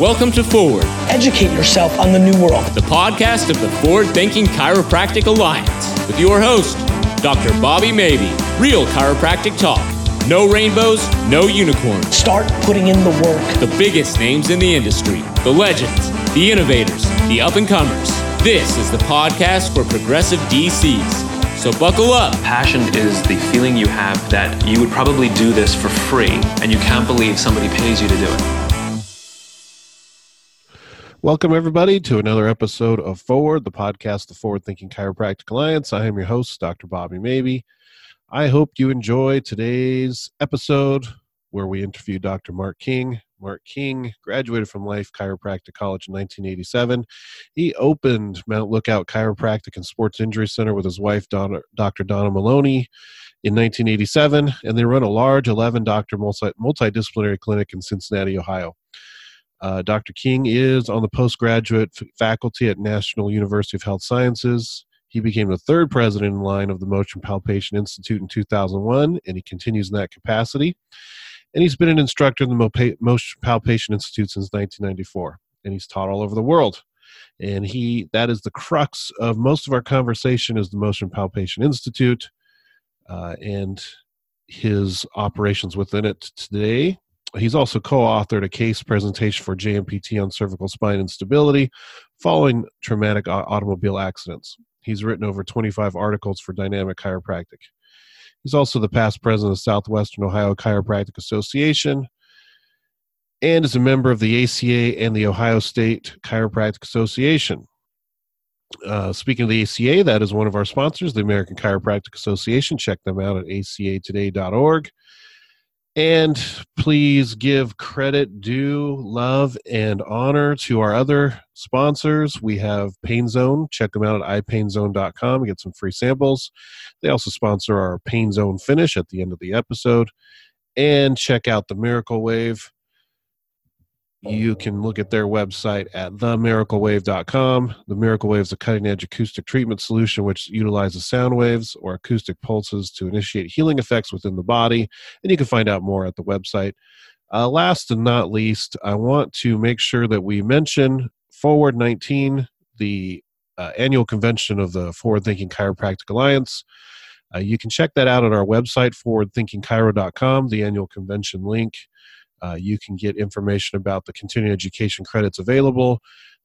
Welcome to Forward, Educate yourself on the new world. the podcast of the Forward Thinking Chiropractic Alliance, with your host, Dr. Bobby Maybe. Real chiropractic talk. No rainbows, no unicorns. Start putting in the work. The biggest names in the industry, the legends, the innovators, the up and comers. This is the podcast for progressive DCs. So buckle up. Passion is the feeling you have that you would probably do this for free and you can't believe somebody pays you to do it. Welcome, everybody, to another episode of Forward, the podcast, the Forward Thinking Chiropractic Alliance. I am your host, Dr. Bobby Maybe. I hope you enjoy today's episode where we interview Dr. Mark King. Mark King graduated from Life Chiropractic College in 1987. He opened Mount Lookout Chiropractic and Sports Injury Center with his wife, Donna, Dr. Donna Maloney, in 1987, and they run a large 11 doctor multi- multidisciplinary clinic in Cincinnati, Ohio. Uh, Dr. King is on the postgraduate f- faculty at National University of Health Sciences. He became the third president in line of the Motion Palpation Institute in 2001, and he continues in that capacity. And he's been an instructor in the Mopa- Motion Palpation Institute since 1994, and he's taught all over the world. And he that is the crux of most of our conversation is the Motion Palpation Institute uh, and his operations within it today He's also co-authored a case presentation for JMPT on cervical spine instability following traumatic automobile accidents. He's written over 25 articles for Dynamic Chiropractic. He's also the past president of Southwestern Ohio Chiropractic Association and is a member of the ACA and the Ohio State Chiropractic Association. Uh, speaking of the ACA, that is one of our sponsors, the American Chiropractic Association. Check them out at acatoday.org. And please give credit, due, love, and honor to our other sponsors. We have Pain Zone. Check them out at ipainzone.com. Get some free samples. They also sponsor our Pain Zone finish at the end of the episode. And check out the Miracle Wave. You can look at their website at themiraclewave.com. The Miracle Wave is a cutting edge acoustic treatment solution which utilizes sound waves or acoustic pulses to initiate healing effects within the body. And you can find out more at the website. Uh, last and not least, I want to make sure that we mention Forward 19, the uh, annual convention of the Forward Thinking Chiropractic Alliance. Uh, you can check that out at our website, forwardthinkingchiro.com, the annual convention link. Uh, you can get information about the continuing education credits available,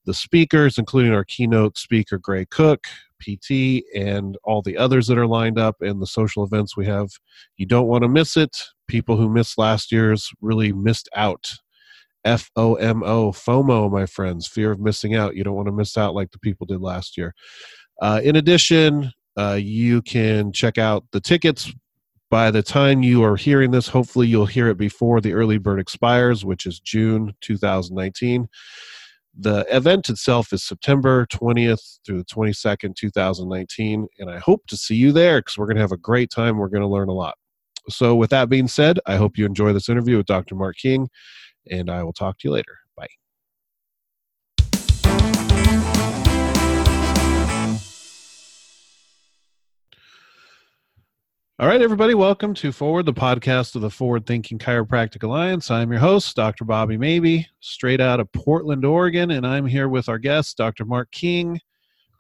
the speakers, including our keynote speaker, Gray Cook, PT, and all the others that are lined up, and the social events we have. You don't want to miss it. People who missed last year's really missed out. F O M O, FOMO, my friends, fear of missing out. You don't want to miss out like the people did last year. Uh, in addition, uh, you can check out the tickets by the time you are hearing this, hopefully you'll hear it before the early bird expires, which is June 2019. The event itself is September 20th through the 22nd, 2019, and I hope to see you there because we're going to have a great time. We're going to learn a lot. So, with that being said, I hope you enjoy this interview with Dr. Mark King, and I will talk to you later. Bye. All right, everybody, welcome to Forward, the podcast of the Forward Thinking Chiropractic Alliance. I'm your host, Dr. Bobby Maybe, straight out of Portland, Oregon, and I'm here with our guest, Dr. Mark King,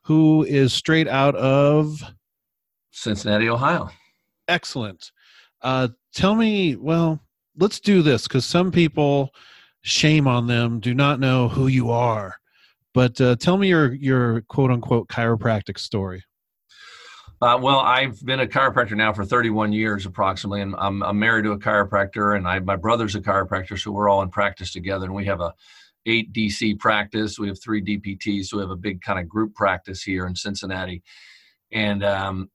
who is straight out of Cincinnati, Ohio. excellent. Uh, tell me, well, let's do this because some people, shame on them, do not know who you are. But uh, tell me your your quote unquote chiropractic story. Uh, well, I've been a chiropractor now for 31 years approximately, and I'm, I'm married to a chiropractor, and I, my brother's a chiropractor, so we're all in practice together. And we have a eight DC practice. We have three DPTs, so we have a big kind of group practice here in Cincinnati. And um,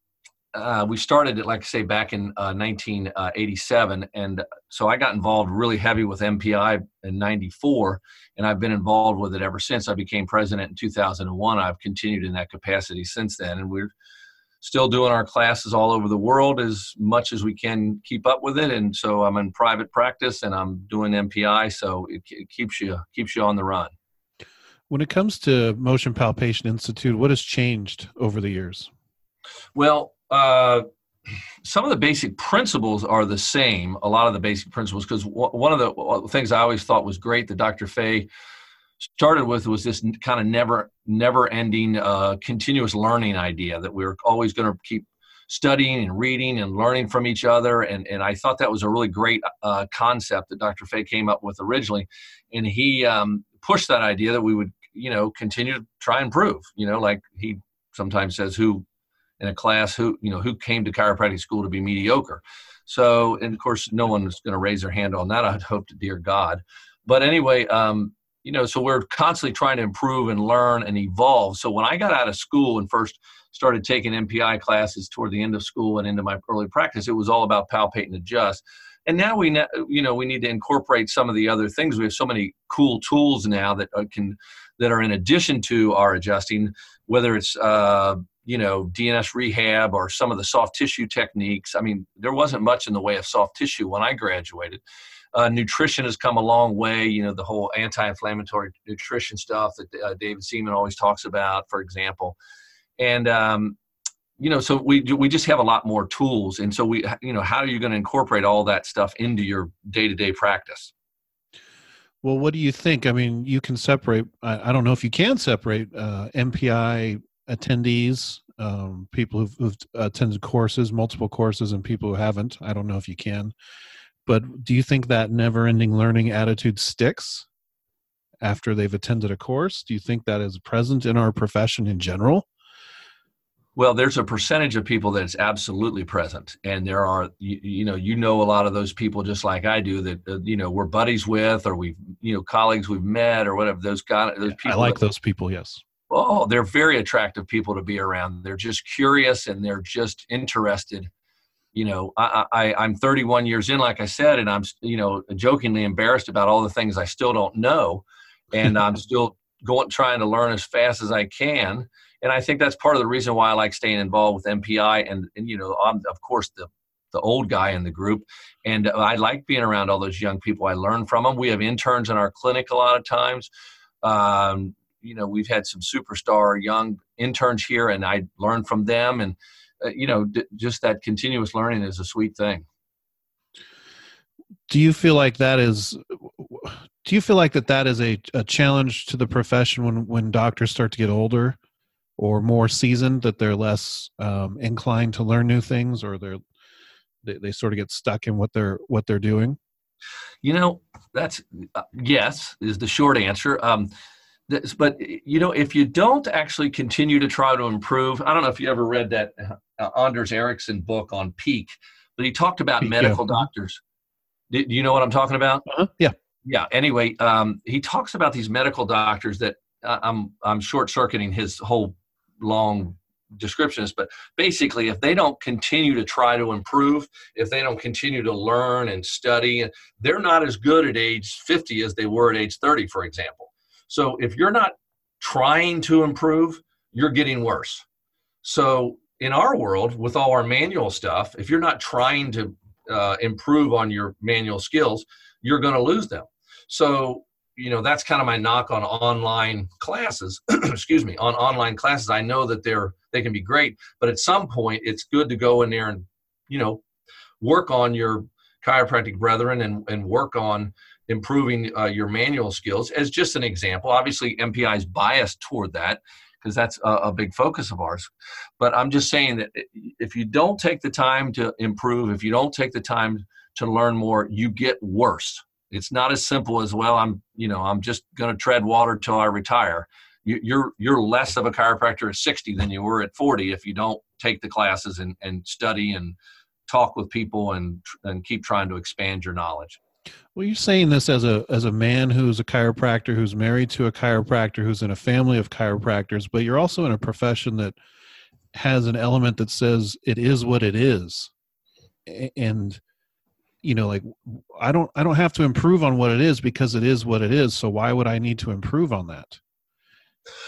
uh, we started it, like I say, back in uh, 1987, and so I got involved really heavy with MPI in '94, and I've been involved with it ever since. I became president in 2001. I've continued in that capacity since then, and we're still doing our classes all over the world as much as we can keep up with it. And so I'm in private practice and I'm doing MPI, so it, it keeps you keeps you on the run. When it comes to Motion Palpation Institute, what has changed over the years? Well, uh, some of the basic principles are the same. A lot of the basic principles, because one of the things I always thought was great that Dr. Faye started with was this kind of never never ending uh, continuous learning idea that we are always going to keep studying and reading and learning from each other. And, and i thought that was a really great uh, concept that dr faye came up with originally. And he um, pushed that idea that we would you know continue to try and prove you know like he sometimes says who in a class who you know who came to chiropractic school to be mediocre? So and of course no one is going to raise their hand on that i'd hope to dear god. But anyway um, you know so we're constantly trying to improve and learn and evolve. So when i got out of school and first started taking MPI classes toward the end of school and into my early practice it was all about palpate and adjust. And now we you know we need to incorporate some of the other things. We have so many cool tools now that uh, can that are in addition to our adjusting whether it's uh, you know dns rehab or some of the soft tissue techniques. I mean there wasn't much in the way of soft tissue when i graduated uh, nutrition has come a long way. You know, the whole anti-inflammatory nutrition stuff that uh, David Seaman always talks about, for example. And um, you know, so we we just have a lot more tools. And so we, you know, how are you going to incorporate all that stuff into your day-to-day practice? Well, what do you think? I mean, you can separate. I, I don't know if you can separate uh, MPI attendees, um, people who've, who've attended courses, multiple courses, and people who haven't. I don't know if you can but do you think that never ending learning attitude sticks after they've attended a course? Do you think that is present in our profession in general? Well, there's a percentage of people that's absolutely present, and there are you, you, know you know a lot of those people just like I do that uh, you know we're buddies with or we've you know colleagues we've met or whatever those guys those people. I like that, those people. Yes. Oh, they're very attractive people to be around. They're just curious and they're just interested you know I, I i'm 31 years in like i said and i'm you know jokingly embarrassed about all the things i still don't know. And i'm still going trying to learn as fast as i can. And i think that's part of the reason why i like staying involved with MPI. and, and you know i'm of course the the old guy in the group. And i like being around all those young people. I learn from them we have interns in our clinic a lot of times. Um, you know we've had some superstar young interns here and i learn from them. And you know, d- just that continuous learning is a sweet thing. Do you feel like that is? Do you feel like that that is a, a challenge to the profession when when doctors start to get older or more seasoned that they're less um, inclined to learn new things or they're they, they sort of get stuck in what they're what they're doing? You know, that's uh, yes is the short answer. Um, this, but you know, if you don't actually continue to try to improve, I don't know if you ever read that uh, Anders Ericsson book on peak, but he talked about peak, medical yeah. doctors. Do, you know what I'm talking about? Uh-huh. Yeah. Yeah. Anyway, um, he talks about these medical doctors that uh, I'm I'm short circuiting his whole long descriptions, but basically, if they don't continue to try to improve, if they don't continue to learn and study, they're not as good at age 50 as they were at age 30, for example. So if you're not trying to improve, you're getting worse. So in our world, with all our manual stuff, if you're not trying to uh, improve on your manual skills, you're going to lose them. So you know that's kind of my knock on online classes excuse me on online classes i know that they're they can be great but at some point it's good to go in there and you know work on your chiropractic brethren and, and work on improving uh, your manual skills as just an example. Obviously, NPI is biased toward that because that's a, a, big focus of ours. But I'm just saying that if you don't take the time to improve, if you don't take the time to learn more, you get worse. It's not as simple as well. I'm, you know, I'm just going to tread water till I retire. You, you're you're less of a chiropractor at 60 than you were at 40 if you don't take the classes and, and study and talk with people and and keep trying to expand your knowledge. Well, you're saying this as a as a man who's a chiropractor, who's married to a chiropractor, who's in a family of chiropractors, but you're also in a profession that has an element that says it is what it is, and you know, like I don't I don't have to improve on what it is because it is what it is. So why would I need to improve on that?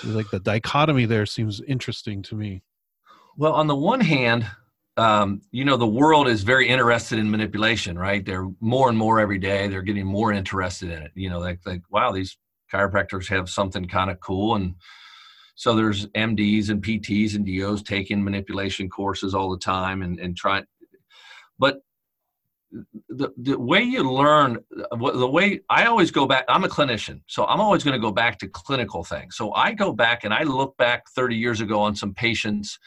Like the dichotomy there seems interesting to me. Well, on the one hand, um, you know the world is very interested in manipulation right? They're more and more every day they're getting more interested in it you know like like wow these chiropractors have something kind of cool and so there's mds and pts and dos taking manipulation courses all the time and and trying but the, the way you learn the way i always go back i'm a clinician so i'm always going to go back to clinical things so i go back and i look back 30 years ago on some patients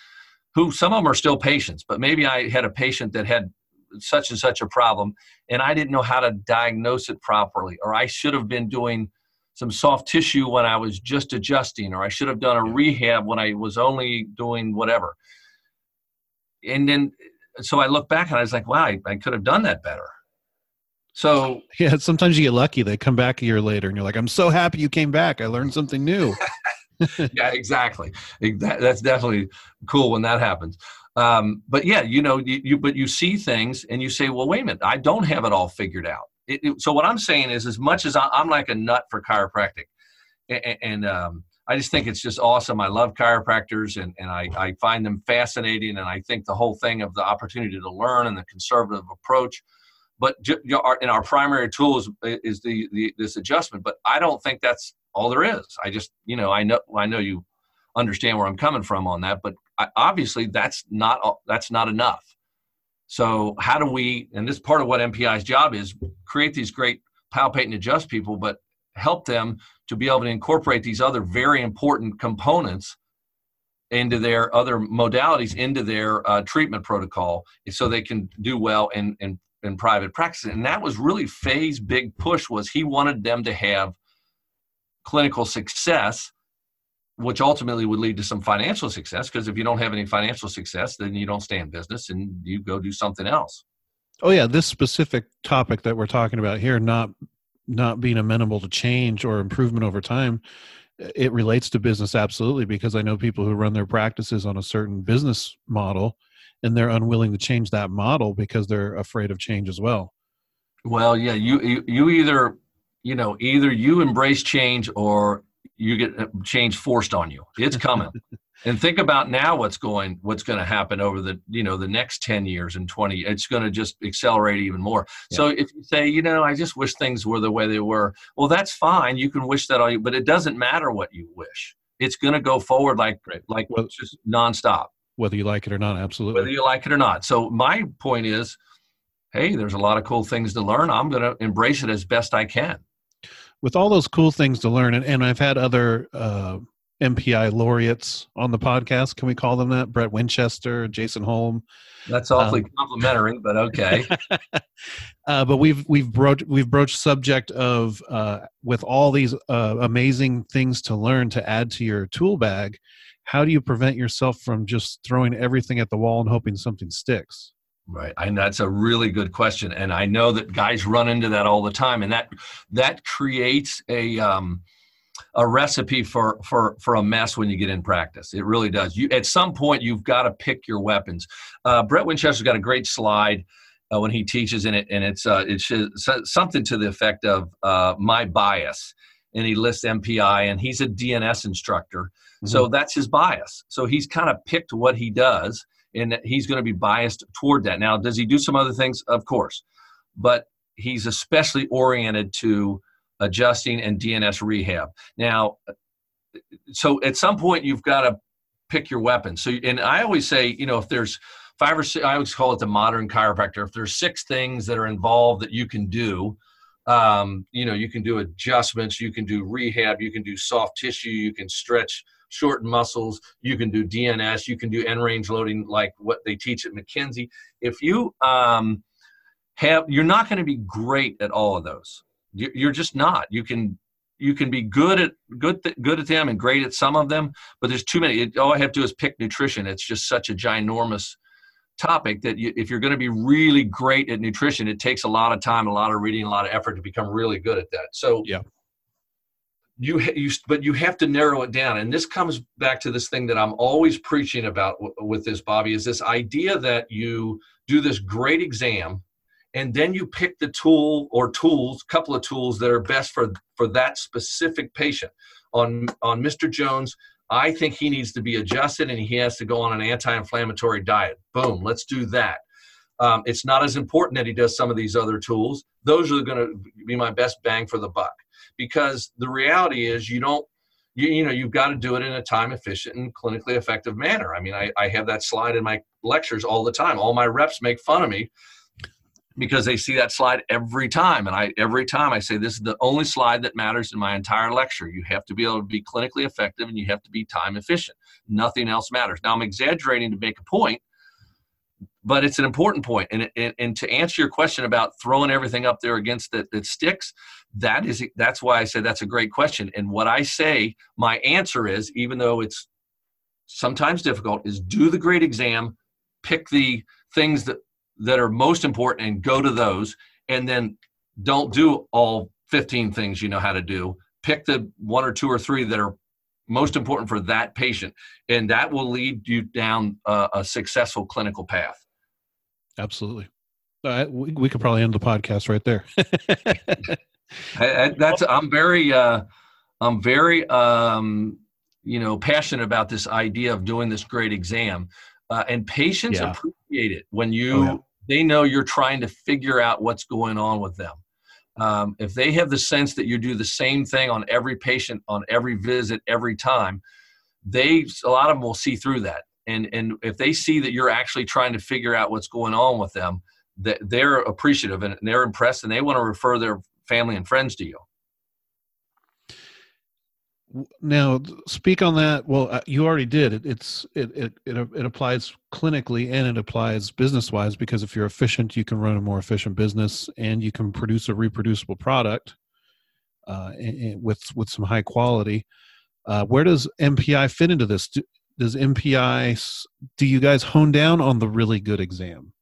who some of them are still patients but maybe i had a patient that had such and such a problem and i didn't know how to diagnose it properly or i should have been doing some soft tissue when i was just adjusting or i should have done a rehab when i was only doing whatever and then so I look back and I was like, wow, I, I could have done that better. So yeah, sometimes you get lucky. They come back a year later, and you're like, "I'm so happy you came back. I learned something new." yeah, exactly. That's definitely cool when that happens. Um, but yeah, you know, you, you, but you see things and you say, "Well, wait a minute, I don't have it all figured out." It, it, so what I'm saying is, as much as I, am like a nut for chiropractic, and, and um, I just think it's just awesome. I love chiropractors and, and I, I find them fascinating. And I think the whole thing of the opportunity to learn and the conservative approach. But our, our primary tool is, is the, the this adjustment. But I don't think that's all there is. I just you know I know I know you understand where I'm coming from on that. But I, obviously that's not that's not enough. So how do we? And this part of what MPI's job is create these great palpate and adjust people, but help them to be able to incorporate these other very important components into their other modalities into their uh, treatment protocol so they can do well in, in, in private practice and that was really faye's big push was he wanted them to have clinical success which ultimately would lead to some financial success because if you don't have any financial success then you don't stay in business and you go do something else. Oh yeah this specific topic that we're talking about here not not being amenable to change or improvement over time it relates to business absolutely because i know people who run their practices on a certain business model and they're unwilling to change that model because they're afraid of change as well. Well yeah you you, you either you know either you embrace change or you get uh, change forced on you. It's coming. And think about now what's going what's going to happen over the you know the next 10 years and 20 it's going to just accelerate even more. Yeah. so if you say you know i just wish things were the way they were well that's fine. You can wish that all you but it doesn't matter what you wish. It's going to go forward like like well, just nonstop. whether you like it or not absolutely. Whether you like it or not. So my point is hey there's a lot of cool things to learn. I'm going to embrace it as best i can with all those cool things to learn and, and i've had other uh, MPI laureates on the podcast. Can we call them that? Brett Winchester, Jason Holm. That's awfully um, complimentary, but okay. uh, but we've we've broached we've broached subject of uh, with all these uh, amazing things to learn to add to your tool bag. How do you prevent yourself from just throwing everything at the wall and hoping something sticks? Right, and that's a really good question, and I know that guys run into that all the time, and that that creates a um, a recipe for for for a mess when you get in practice. It really does. You at some point you've got to pick your weapons. Uh, Brett Winchester's got a great slide uh, when he teaches in it, and it's uh, it's something to the effect of uh, my bias, and he lists MPI, and he's a DNS instructor, mm-hmm. so that's his bias. So he's kind of picked what he does, and he's going to be biased toward that. Now, does he do some other things? Of course, but he's especially oriented to adjusting, and DNS rehab. Now, so at some point you've got to pick your weapon. So, and I always say, you know, if there's five or six, I always call it the modern chiropractor. If there's six things that are involved that you can do, um, you know, you can do adjustments, you can do rehab, you can do soft tissue, you can stretch shorten muscles, you can do DNS, you can do end range loading like what they teach at McKenzie. If you um, have, you're not going to be great at all of those. You're just not. You can you can be good at good th- good at them and great at some of them, but there's too many. All I have to do is pick nutrition. It's just such a ginormous topic that you, if you're going to be really great at nutrition, it takes a lot of time, a lot of reading, a lot of effort to become really good at that. So yeah. You, you but you have to narrow it down. And this comes back to this thing that i'm always preaching about w- with this bobby is this idea that you do this great exam and then you pick the tool or tools couple of tools that are best for for that specific patient. On on mr jones i think he needs to be adjusted and he has to go on an anti-inflammatory diet. Boom let's do that. Um, it's not as important that he does some of these other tools. Those are going to be my best bang for the buck because the reality is you don't you, you know you've got to do it in a time efficient and clinically effective manner. I mean I, I have that slide in my lectures all the time. All my reps make fun of me because they see that slide every time. And i every time i say this is the only slide that matters in my entire lecture. You have to be able to be clinically effective and you have to be time efficient. Nothing else matters. Now i'm exaggerating to make a point but it's an important point. And, and, and to answer your question about throwing everything up there against that that sticks that is that's why i said that's a great question. And what i say my answer is even though it's sometimes difficult is do the great exam pick the things that that are most important and go to those. And then don't do all 15 things you know how to do. Pick the one or two or three that are most important for that patient. And that will lead you down a, a successful clinical path. Absolutely. Uh, we, we could probably end the podcast right there I, I, that's i'm very uh i'm very um you know passionate about this idea of doing this great exam uh, and patients yeah. appreciate it when you oh, yeah. they know you're trying to figure out what's going on with them um, if they have the sense that you do the same thing on every patient on every visit every time they a lot of them will see through that and and if they see that you're actually trying to figure out what's going on with them that they're appreciative and they're impressed and they want to refer their family and friends to you now speak on that. Well uh, you already did. It, it's it, it it it applies clinically and it applies business wise because if you're efficient you can run a more efficient business and you can produce a reproducible product uh, with with some high quality. Uh, where does mpi fit into this? Do, does mpi do you guys hone down on the really good exam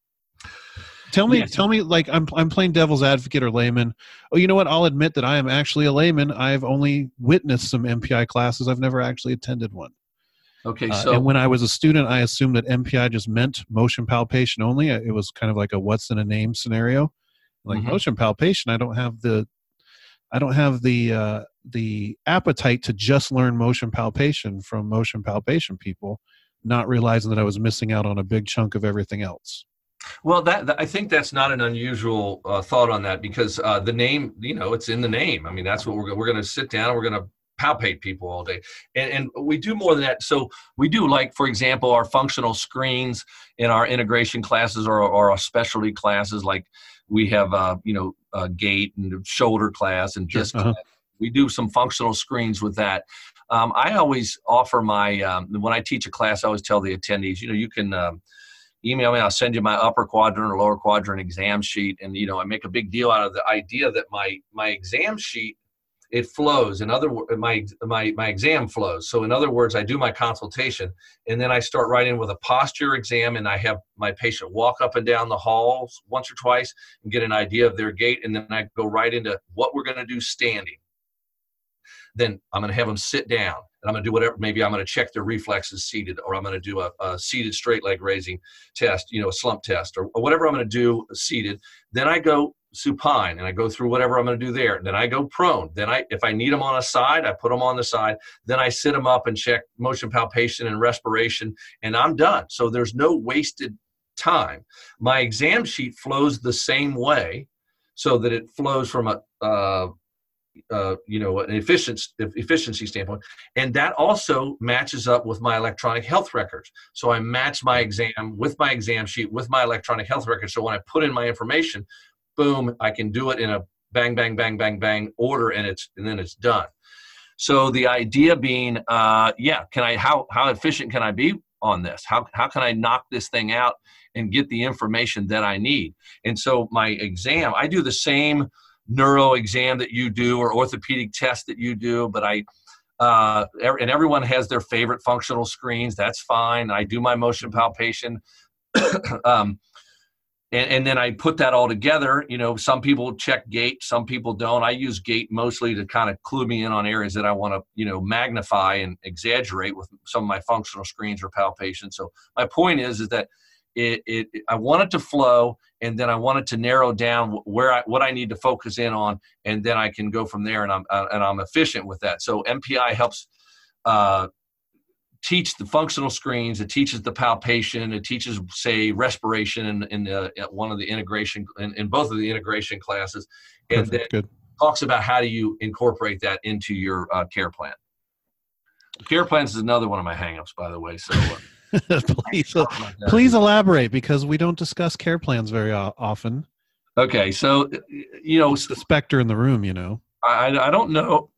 Tell me, yes. tell me, like I'm I'm playing devil's advocate or layman. Oh, you know what? I'll admit that I am actually a layman. I've only witnessed some MPI classes. I've never actually attended one. Okay, so uh, and when I was a student, I assumed that MPI just meant motion palpation only. It was kind of like a "what's in a name" scenario. Like mm-hmm. motion palpation, I don't have the, I don't have the uh, the appetite to just learn motion palpation from motion palpation people, not realizing that I was missing out on a big chunk of everything else. Well, that, that, I think that's not an unusual uh, thought on that because uh, the name, you know, it's in the name. I mean, that's what we're we're going to sit down. and We're going to palpate people all day, and and we do more than that. So we do like, for example, our functional screens in our integration classes or, or our specialty classes. Like we have, uh, you know, a gait and shoulder class and disc. Uh-huh. We do some functional screens with that. Um, I always offer my um, when I teach a class, I always tell the attendees, you know, you can. Um, email me. I'll send you my upper quadrant or lower quadrant exam sheet. And, you know, I make a big deal out of the idea that my, my exam sheet, it flows. In other words, my, my, my exam flows. So in other words, I do my consultation and then I start right in with a posture exam and I have my patient walk up and down the halls once or twice and get an idea of their gait. And then I go right into what we're going to do standing then I'm going to have them sit down and I'm going to do whatever. Maybe I'm going to check their reflexes seated, or I'm going to do a, a seated straight leg raising test, you know, a slump test, or, or whatever I'm going to do seated. Then I go supine and I go through whatever I'm going to do there. Then I go prone. Then I, if I need them on a side, I put them on the side. Then I sit them up and check motion palpation and respiration, and I'm done. So there's no wasted time. My exam sheet flows the same way, so that it flows from a uh, uh, you know an efficiency efficiency standpoint. And that also matches up with my electronic health records. So i match my exam with my exam sheet with my electronic health record so when i put in my information boom i can do it in a bang bang bang bang bang order and it's and then it's done. So the idea being uh, yeah can i how how efficient can i be on this? How, how can i knock this thing out and get the information that i need? And so my exam i do the same neuro exam that you do or orthopedic test that you do, but I uh, and everyone has their favorite functional screens. That's fine. I do my motion palpation. um, and, and, then I put that all together. You know, some people check gait, some people don't. I use gait mostly to kind of clue me in on areas that I want to, you know, magnify and exaggerate with some of my functional screens or palpation. So my point is, is that it, it, I want it to flow, and then I want it to narrow down where I, what I need to focus in on, and then I can go from there, and I'm uh, and I'm efficient with that. So MPI helps uh, teach the functional screens. It teaches the palpation. It teaches, say, respiration in, in the, one of the integration in, in, both of the integration classes, and Perfect. then Good. talks about how do you incorporate that into your uh, care plan. Care plans is another one of my hangups, by the way. So. Please, please elaborate because we don't discuss care plans very often. Okay, so you know, It's the specter in the room, you know. I, I don't know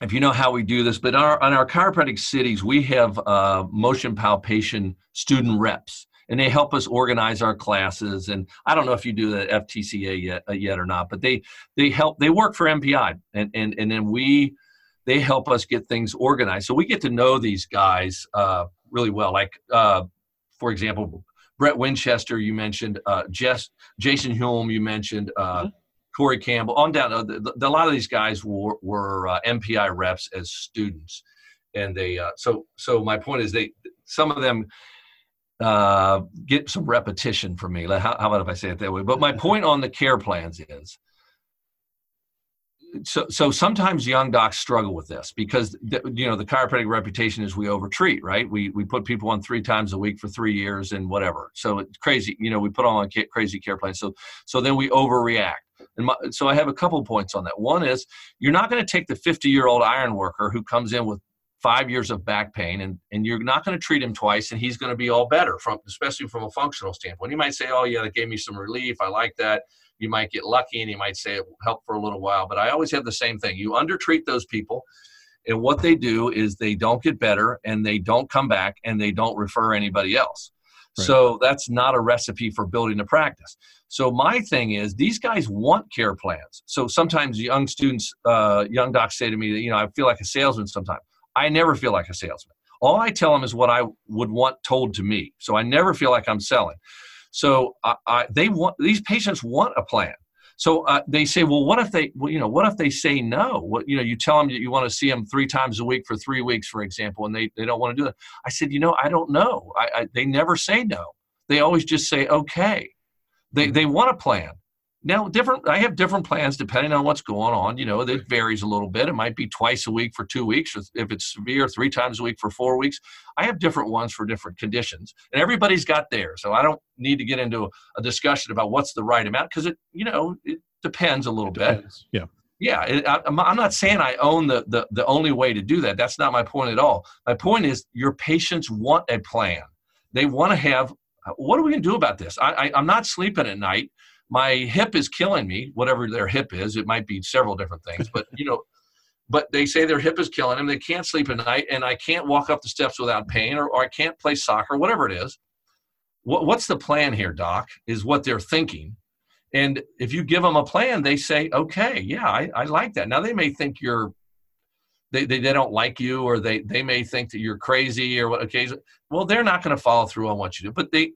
if you know how we do this, but our, in our chiropractic cities, we have uh, motion palpation student reps, and they help us organize our classes. And I don't know if you do the FTCA yet, uh, yet or not, but they they help. They work for MPI, and and and then we they help us get things organized. So we get to know these guys uh, really well. Like uh, for example, Brett Winchester, you mentioned, uh, Jess, Jason Hulme, you mentioned. Uh, Mm-hmm. Corey Campbell, on down. Uh, the, the, a lot of these guys were, were uh, MPI reps as students, and they. Uh, so, so my point is, they some of them uh, get some repetition from me. How, how about if I say it that way? But my point on the care plans is, so so sometimes young docs struggle with this because you know the chiropractic reputation is we overtreat, right? We we put people on three times a week for three years and whatever. So it's crazy, you know. We put on a crazy care plan. So so then we overreact. And my, so I have a couple points on that. One is you're not going to take the 50 year old iron worker who comes in with five years of back pain and, and you're not going to treat him twice and he's going to be all better from especially from a functional standpoint. You might say, oh yeah, that gave me some relief. I like that. You might get lucky and you might say it helped for a little while. But I always have the same thing. You undertreat those people and what they do is they don't get better and they don't come back and they don't refer anybody else. Right. So that's not a recipe for building a practice. So my thing is these guys want care plans. So sometimes young students, uh, young docs say to me that, you know, I feel like a salesman sometimes. I never feel like a salesman. All I tell them is what I would want told to me. So I never feel like I'm selling. So I, they want these patients want a plan. So uh, they say, well, what if they, well, you know, what if they say no? What you know, you tell them that you want to see them three times a week for three weeks, for example, and they, they don't want to do that. I said, you know, I don't know. I, I they never say no. They always just say okay. They they want a plan. Now, different. I have different plans depending on what's going on. You know, it varies a little bit. It might be twice a week for two weeks, or if it's severe, three times a week for four weeks. I have different ones for different conditions, and everybody's got theirs. So I don't need to get into a discussion about what's the right amount because it, you know, it depends a little bit. Depends. Yeah. Yeah, it, I, I'm I'm not saying I own the, the the only way to do that. That's not my point at all. My point is your patients want a plan. They want to have. What are we going to do about this? I, I I'm not sleeping at night. My hip is killing me. Whatever their hip is, it might be several different things. But you know, but they say their hip is killing them. They can't sleep at night, and I can't walk up the steps without pain, or, or I can't play soccer, whatever it is. What, what's the plan here, doc? Is what they're thinking. And if you give them a plan, they say, okay, yeah, I, I like that. Now they may think you're, they, they, they don't like you, or they, they may think that you're crazy or what okay. Well, they're not going to follow through on what you do, but they,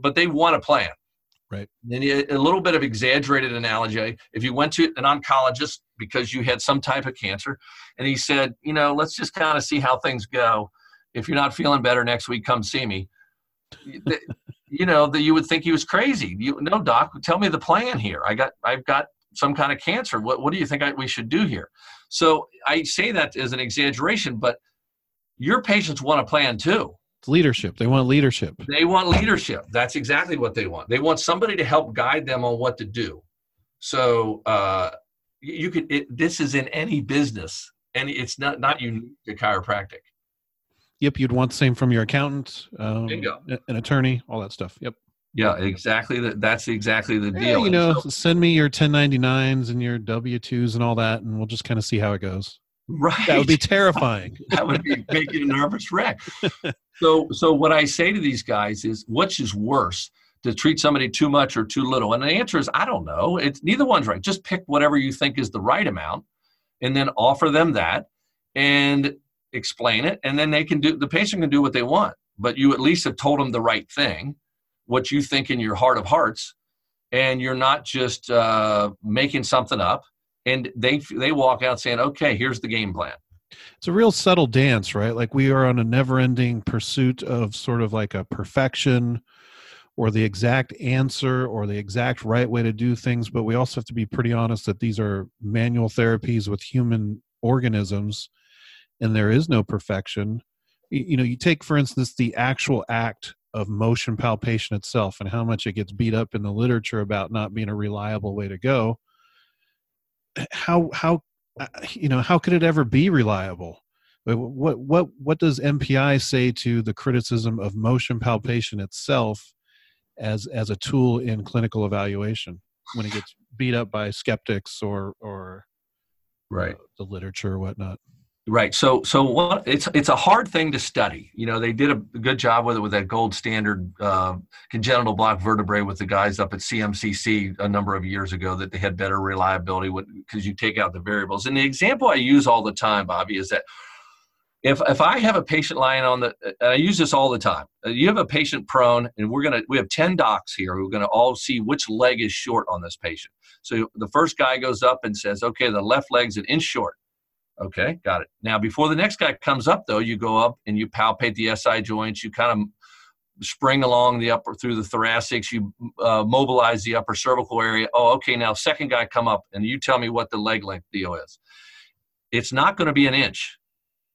but they want a plan. Right. And a little bit of exaggerated analogy. If you went to an oncologist because you had some type of cancer, and he said, you know, let's just kind of see how things go. If you're not feeling better next week, come see me. you know that you would think he was crazy. You no, doc, tell me the plan here. I got I've got some kind of cancer. What what do you think I, we should do here? So I say that as an exaggeration, but your patients want a plan too. It's leadership. They want leadership. They want leadership. That's exactly what they want. They want somebody to help guide them on what to do. So uh, you could. It, this is in any business, and it's not not unique to chiropractic. Yep, you'd want the same from your accountant, um, Bingo. an attorney, all that stuff. Yep. Yeah, exactly. The, that's exactly the Yeah, deal. you know, so- send me your 1099s and your W2s and all that, and we'll just kind of see how it goes. Right? That would be terrifying. that would be making a nervous wreck. So, so what I say to these guys is, which is worse, to treat somebody too much or too little? And the answer is, I don't know. It's neither one's right. Just pick whatever you think is the right amount, and then offer them that, and explain it, and then they can do. The patient can do what they want, but you at least have told them the right thing, what you think in your heart of hearts, and you're not just uh, making something up. And they they walk out saying, "Okay, here's the game plan." It's a real subtle dance, right? Like we are on a never ending pursuit of sort of like a perfection or the exact answer or the exact right way to do things. But we also have to be pretty honest that these are manual therapies with human organisms and there is no perfection. You know, you take, for instance, the actual act of motion palpation itself and how much it gets beat up in the literature about not being a reliable way to go. How, how, uh, you know how could it ever be reliable what what what does mpi say to the criticism of motion palpation itself as as a tool in clinical evaluation when it gets beat up by skeptics or or right uh, the literature or whatnot. Right. So, so what? It's it's a hard thing to study. You know, they did a good job with it with that gold standard uh, congenital block vertebrae with the guys up at CMCC a number of years ago that they had better reliability because you take out the variables. And the example I use all the time, Bobby, is that if if I have a patient lying on the, and I use this all the time. Uh, you have a patient prone, and we're gonna we have ten docs here who are gonna all see which leg is short on this patient. So the first guy goes up and says, "Okay, the left leg's an inch short." Okay, got it. Now, before the next guy comes up, though, you go up and you palpate the SI joints. You kind of spring along the upper through the thoracics. You uh, mobilize the upper cervical area. Oh, okay. Now, second guy come up and you tell me what the leg length deal is. It's not going to be an inch.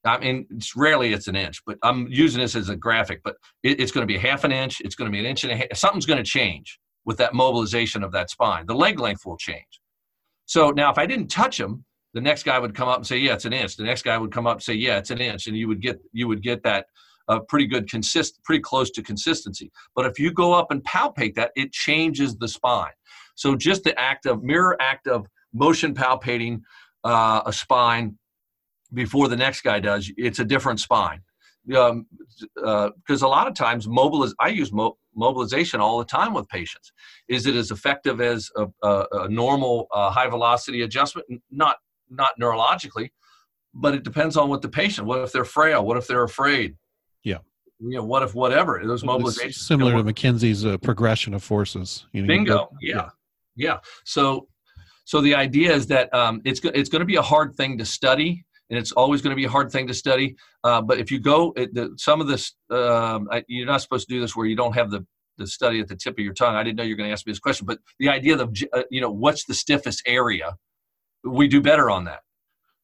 I mean, it's rarely it's an inch, but I'm using this as a graphic. But it, it's going to be a half an inch. It's going to be an inch and a half. Something's going to change with that mobilization of that spine. The leg length will change. So now, if I didn't touch him, the next guy would come up and say, "Yeah, it's an inch." The next guy would come up and say, "Yeah, it's an inch," and you would get you would get that uh, pretty good consist, pretty close to consistency. But if you go up and palpate that, it changes the spine. So just the act of mirror act of motion palpating uh, a spine before the next guy does, it's a different spine. Because um, uh, a lot of times, mobiliz- I use mo- mobilization all the time with patients. Is it as effective as a, a, a normal uh, high velocity adjustment? Not not neurologically, but it depends on what the patient. What if they're frail? What if they're afraid? Yeah. You know, what if whatever those mobilizations similar to McKenzie's uh, progression of forces. You know, bingo. yeah. yeah. yeah, So, so the idea is that um, it's it's going to be a hard thing to study, and it's always going to be a hard thing to study. Uh, but if you go, it, the, some of this, um, I, you're not supposed to do this where you don't have the the study at the tip of your tongue. I didn't know you were going to ask me this question, but the idea of uh, you know what's the stiffest area we do better on that.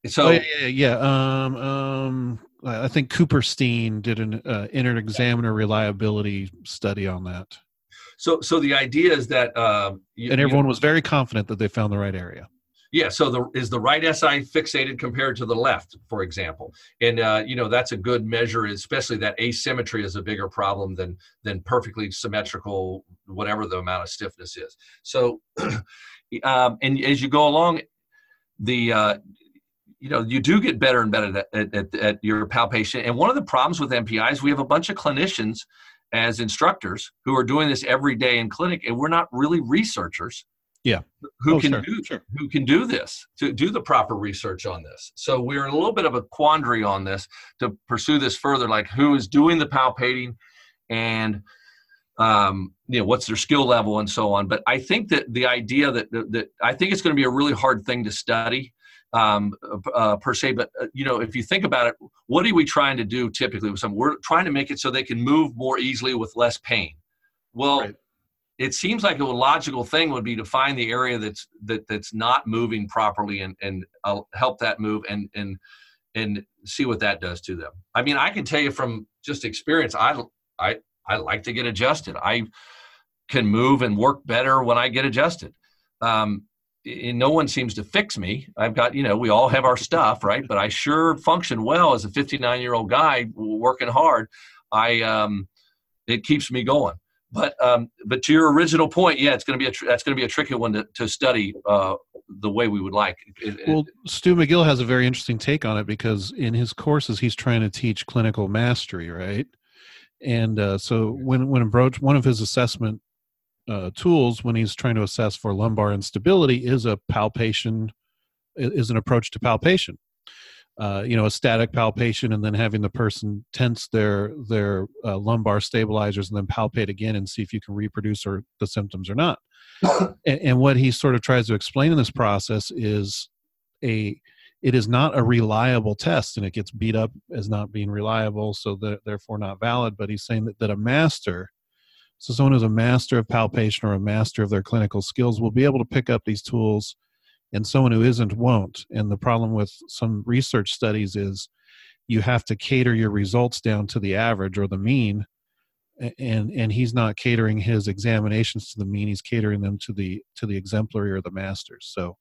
So oh, yeah, yeah, yeah. Um, um, I think Cooperstein did an uh, inter-examiner reliability study on that. So, so the idea is that, uh, you, and everyone you, was very confident that they found the right area. Yeah. So, the is the right SI fixated compared to the left, for example, and uh, you know that's a good measure. Especially that asymmetry is a bigger problem than than perfectly symmetrical, whatever the amount of stiffness is. So, um, and as you go along, the uh, you know you do get better and better at, at, at, your palpation. And one of the problems with mpis we have a bunch of clinicians as instructors who are doing this every day in clinic and we're not really researchers yeah. who oh, can sure, do sure. who can do this to do the proper research on this. So we're in a little bit of a quandary on this to pursue this further like who is doing the palpating and um, you know what's their skill level and so on. But i think that the idea that that i think it's going to be a really hard thing to study um, uh, per se. But uh, you know if you think about it what are we trying to do typically with some we're trying to make it so they can move more easily with less pain. Well right. it seems like a logical thing would be to find the area that's that that's not moving properly and and uh, help that move and and and see what that does to them. I mean i can tell you from just experience i i I like to get adjusted. I can move and work better when I get adjusted. Um, no one seems to fix me. I've got, you know, we all have our stuff, right? But I sure function well as a 59 year old guy working hard. I, um, it keeps me going. But, um, but to your original point, yeah, it's going to be a tr- that's going to be a tricky one to, to study uh, the way we would like. It, well, Stu McGill has a very interesting take on it because in his courses he's trying to teach clinical mastery, right? And uh, so when when approach one of his assessment uh, tools when he's trying to assess for lumbar instability is a palpation is an approach to palpation. Uh, you know, a static palpation, and then having the person tense their their uh, lumbar stabilizers, and then palpate again and see if you can reproduce or the symptoms or not. and, and what he sort of tries to explain in this process is a it is not a reliable test and it gets beat up as not being reliable so therefore not valid but he's saying that, that a master so someone who's a master of palpation or a master of their clinical skills will be able to pick up these tools and someone who isn't won't. And the problem with some research studies is you have to cater your results down to the average or the mean and and he's not catering his examinations to the mean he's catering them to the to the exemplary or the masters so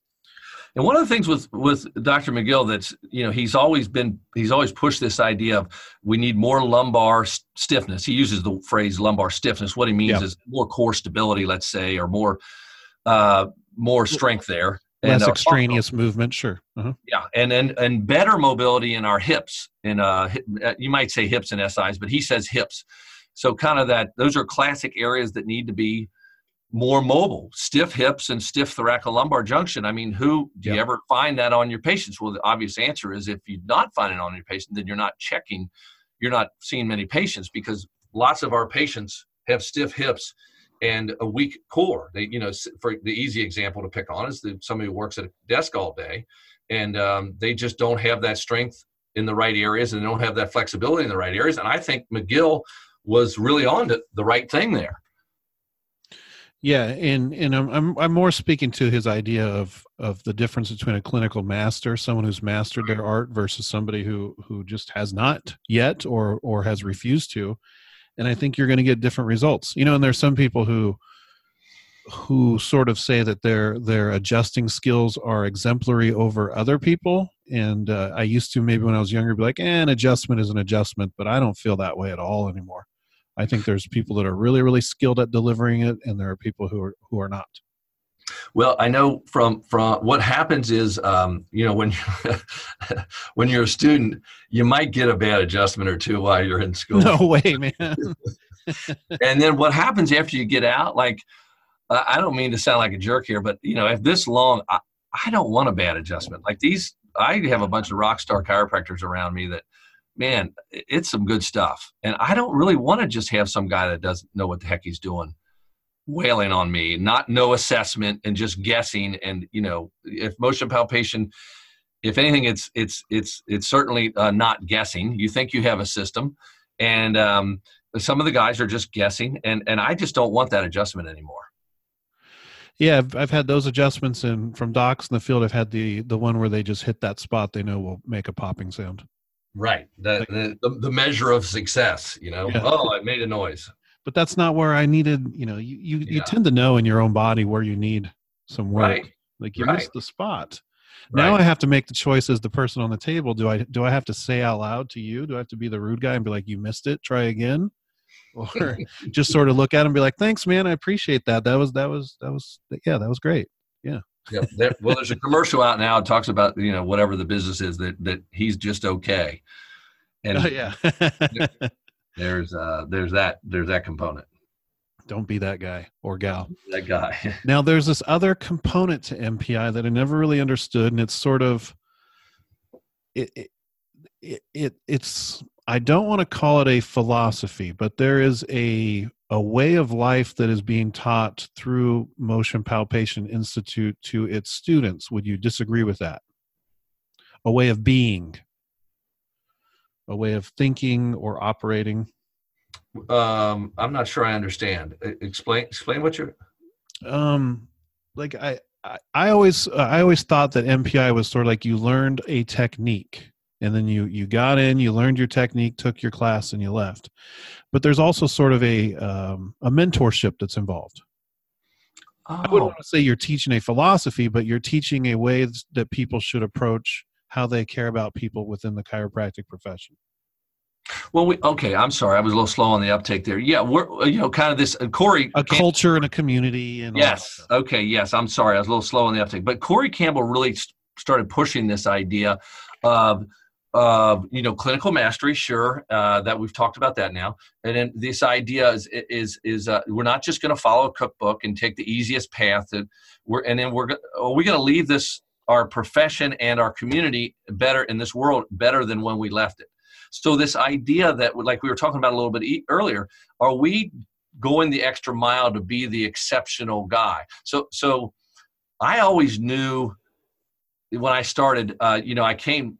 and one of the things with with Dr. McGill that's you know he's always been he's always pushed this idea of we need more lumbar stiffness. He uses the phrase lumbar stiffness. What he means is more core stability, let's say, or more uh, more strength there. Less And, uh, extraneous movement, sure. Uh-huh. yeah, and and and better mobility in our hips. In uh, uh, you might say hips and SIs, but he says hips. So kind of that. Those are classic areas that need to be more mobile. Stiff hips and stiff thoracolumbar junction. I mean, who do you ever find that on your patients? Well, the obvious answer is if you're not finding it on your patient, then you're not checking. You're not seeing many patients because lots of our patients have stiff hips and a weak core. They, you know, for the easy example to pick on is the, somebody who works at a desk all day, and um, they just don't have that strength in the right areas, and they don't have that flexibility in the right areas. And I think McGill was really on to the right thing there. Yeah, and and I'm I'm I'm more speaking to his idea of of the difference between a clinical master, someone who's mastered their art, versus somebody who who just has not yet or or has refused to. And I think you're going to get different results. You know, and there's some people who who sort of say that their their adjusting skills are exemplary over other people. And uh, I used to maybe when I was younger be like, eh, an adjustment is an adjustment, but I don't feel that way at all anymore. I think there's people that are really, really skilled at delivering it, and there are people who are who are not. Well, I know from from what happens is, um, you know, when when you're a student, you might get a bad adjustment or two while you're in school. No way, man. and then what happens after you get out like uh, i don't mean to sound like a jerk here but you know if this long I, I don't want a bad adjustment like these i have a bunch of rock star chiropractors around me that man it's some good stuff. And i don't really want to just have some guy that doesn't know what the heck he's doing wailing on me not no assessment and just guessing and you know if motion palpation if anything it's it's it's it's certainly uh, not guessing. You think you have a system and um, some of the guys are just guessing and and i just don't want that adjustment anymore. Yeah, I've, I've had those adjustments, and from docs in the field, I've had the the one where they just hit that spot they know will make a popping sound. Right the, the, the, the measure of success you know Yeah. oh i made a noise But that's not where I needed. You know, you you, you tend to know in your own body where you need some work. right Like you right. missed the spot. Now right. I have to make the choice as the person on the table. Do I do I have to say out loud to you? Do I have to be the rude guy and be like, "You missed it. Try again," or just sort of look at him and be like, "Thanks, man. I appreciate that. That was that was that was yeah, that was great." Yeah, there, well there's a commercial out now that talks about you know whatever the business is that that he's just okay and Oh, yeah. there's uh there's that there's that component Don't be that guy or gal. that guy Now, there's this other component to MPI that I never really understood, and it's sort of it. it, it, it it's I don't want to call it a philosophy, but there is a a way of life that is being taught through Motion Palpation Institute to its students. Would you disagree with that? A way of being, a way of thinking or operating. um i'm not sure i understand explain explain what you're um like I, I i always uh, i always thought that mpi was sort of like you learned a technique and then you you got in you learned your technique took your class and you left but there's also sort of a um, a mentorship that's involved i wouldn't oh want to say you're teaching a philosophy but you're teaching a way that people should approach how they care about people within the chiropractic profession well we okay i'm sorry i was a little slow on the uptake there yeah we're you know kind of this uh, corey a culture and a community and Yes. Okay. Yes. I'm sorry. I was a little slow on the uptake, but Corey Campbell really st- started pushing this idea of, of you know, clinical mastery. Sure, uh, that we've talked about that now, and then this idea is is is uh, we're not just going to follow a cookbook and take the easiest path. That we're and then we're are we going to leave this our profession and our community better in this world better than when we left it. So this idea that, like we were talking about a little bit earlier, are we going the extra mile to be the exceptional guy. So so I always knew when I started, uh, you know, I came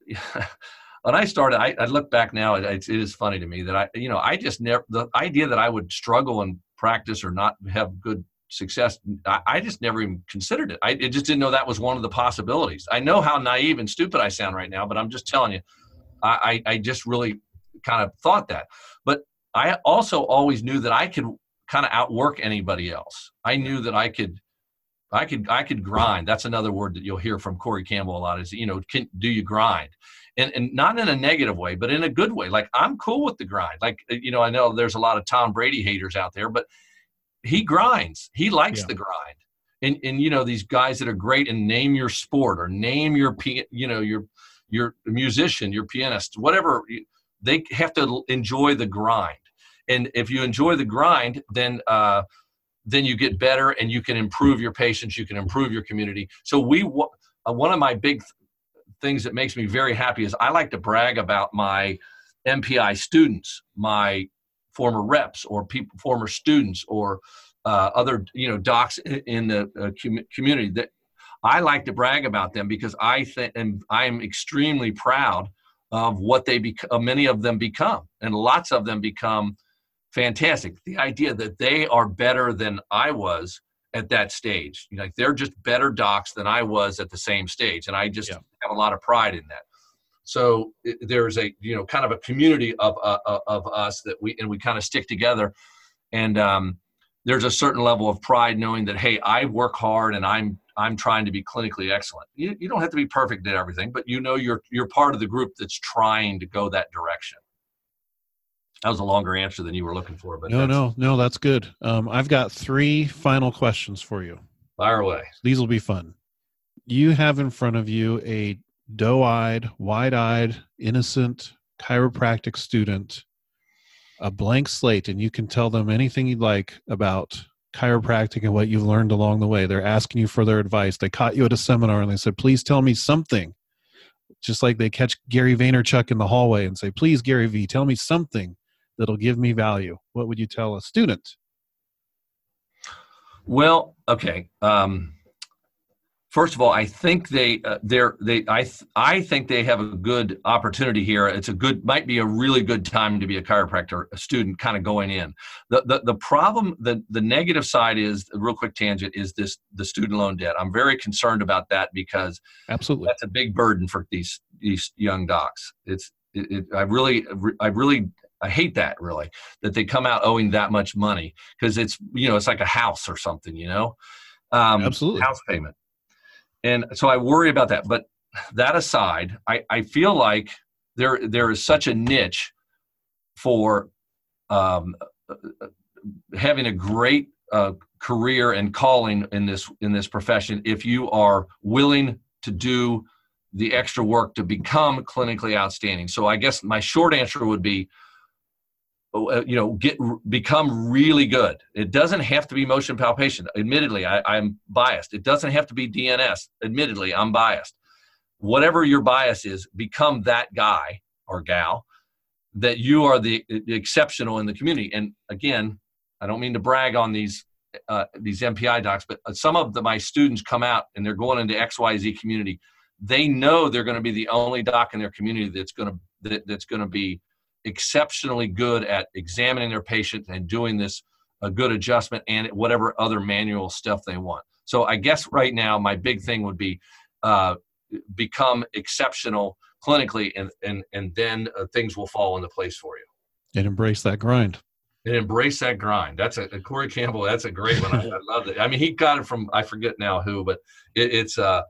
when I started. I, I look back now, it, it is funny to me that I, you know, I just never the idea that I would struggle and practice or not have good success. I, I just never even considered it. I it just didn't know that was one of the possibilities. I know how naive and stupid I sound right now, but I'm just telling you, I, I, I just really kind of thought that. But I also always knew that I could kind of outwork anybody else. I knew that I could, I could, I could grind. That's another word that you'll hear from Corey Campbell a lot. Is you know, can do you grind? And and not in a negative way, but in a good way. Like I'm cool with the grind. Like you know, I know there's a lot of Tom Brady haters out there, but he grinds. He likes Yeah. the grind. and and you know these guys that are great and name your sport or name your you know your your musician, your pianist, whatever. They have to enjoy the grind, and if you enjoy the grind, then uh, then you get better and you can improve your patients, you can improve your community. So we uh, one of my big things that makes me very happy is I like to brag about my MPI students, my former reps or people, former students or uh, other you know docs in the uh, com- community that I like to brag about them because I think and I'm extremely proud of what they become. Many of them become, and lots of them become fantastic. The idea that they are better than I was at that stage, you know, like they're just better docs than I was at the same stage, and I just yeah. have a lot of pride in that. So it, there's a you know kind of a community of uh, uh of us that we and we kind of stick together, and um, there's a certain level of pride knowing that hey I work hard and I'm I'm trying to be clinically excellent. You, you don't have to be perfect at everything, but you know you're you're part of the group that's trying to go that direction. That was a longer answer than you were looking for, but no, no, no, that's good. Um, I've got three final questions for you. Fire away. These will be fun. You have in front of you a doe-eyed, wide-eyed, innocent chiropractic student, a blank slate, and you can tell them anything you'd like about chiropractic and what you've learned along the way. They're asking you for their advice. They caught you at a seminar and they said, "Please tell me something." Just like they catch Gary Vaynerchuk in the hallway and say, "Please, Gary V, tell me something." That'll give me value? What would you tell a student? Well, okay. Um, first of all, I think they uh, they're they I th- I think they have a good opportunity here. It's a good might be a really good time to be a chiropractor a student kind of going in. The the the problem the the negative side is real quick tangent is this the student loan debt. I'm very concerned about that because absolutely that's a big burden for these these young docs. It's it, it, I really I really I hate that really that they come out owing that much money because it's you know it's like a house or something you know? Um, absolutely. house payment. And so I worry about that but that aside I, I feel like there there is such a niche for um, having a great uh, career and calling in this in this profession if you are willing to do the extra work to become clinically outstanding. So i guess my short answer would be you know get become really good. It doesn't have to be motion palpation. Admittedly I, i'm biased. It doesn't have to be dns admittedly i'm biased. Whatever your bias is become that guy or gal that you are the, the exceptional in the community. And again i don't mean to brag on these uh, these mpi docs but some of the, my students come out and they're going into xyz community. They know they're going to be the only doc in their community that's going to that, that's going to be exceptionally good at examining their patient and doing this a good adjustment and whatever other manual stuff they want. So I guess right now my big thing would be uh, become exceptional clinically, and and and then uh, things will fall into place for you. And embrace that grind. And embrace that grind. That's a, a Corey Campbell. That's a great one. I, I love it. I mean, he got it from I forget now who, but it, it's uh,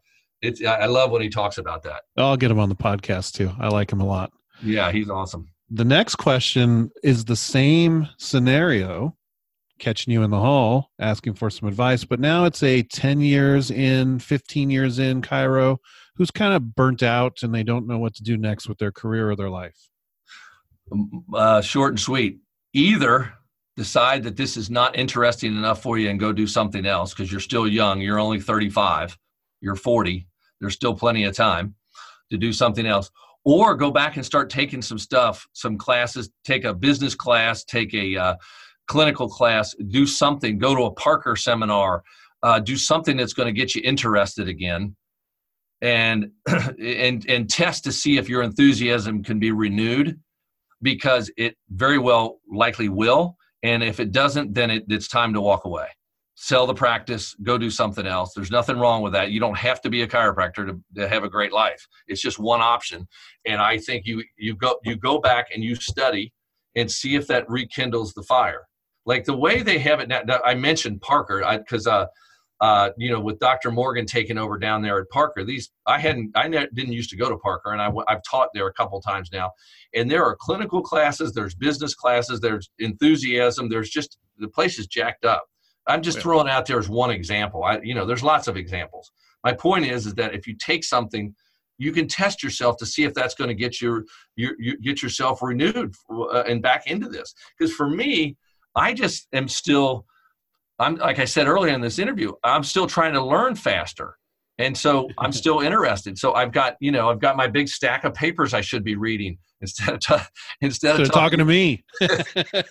it's I love when he talks about that. I'll get him on the podcast too. I like him a lot. Yeah, he's awesome the next question is the same scenario catching you in the hall asking for some advice but now it's a 10 years in 15 years in chiro who's kind of burnt out and they don't know what to do next with their career or their life? Um, uh, short and sweet. Either decide that this is not interesting enough for you and go do something else because you're still young you're only 35 you're 40 there's still plenty of time to do something else or go back and start taking some stuff, some classes, take a business class, take a uh, clinical class, do something, go to a Parker seminar, uh, do something that's going to get you interested again, and and and test to see if your enthusiasm can be renewed, because it very well likely will, and if it doesn't, then it, it's time to walk away sell the practice, go do something else. There's nothing wrong with that. You don't have to be a chiropractor to, to, have a great life. It's just one option. And I think you you go you go back and you study and see if that rekindles the fire. Like the way they have it now. I mentioned Parker because uh, uh, you know with Dr. Morgan taking over down there at Parker. These I hadn't I didn't used to go to Parker, and I, I've taught there a couple times now. And there are clinical classes, there's business classes, there's enthusiasm, there's just the place is jacked up I'm just throwing out there as one example. I, you know, there's lots of examples. My point is, is that if you take something, you can test yourself to see if that's going to get your, your, your get yourself renewed uh, and back into this. Because for me, I just am still, I'm like I said earlier in this interview, I'm still trying to learn faster. And so I'm still interested. So I've got, you know, I've got my big stack of papers I should be reading instead of t- instead of talking, talking to me.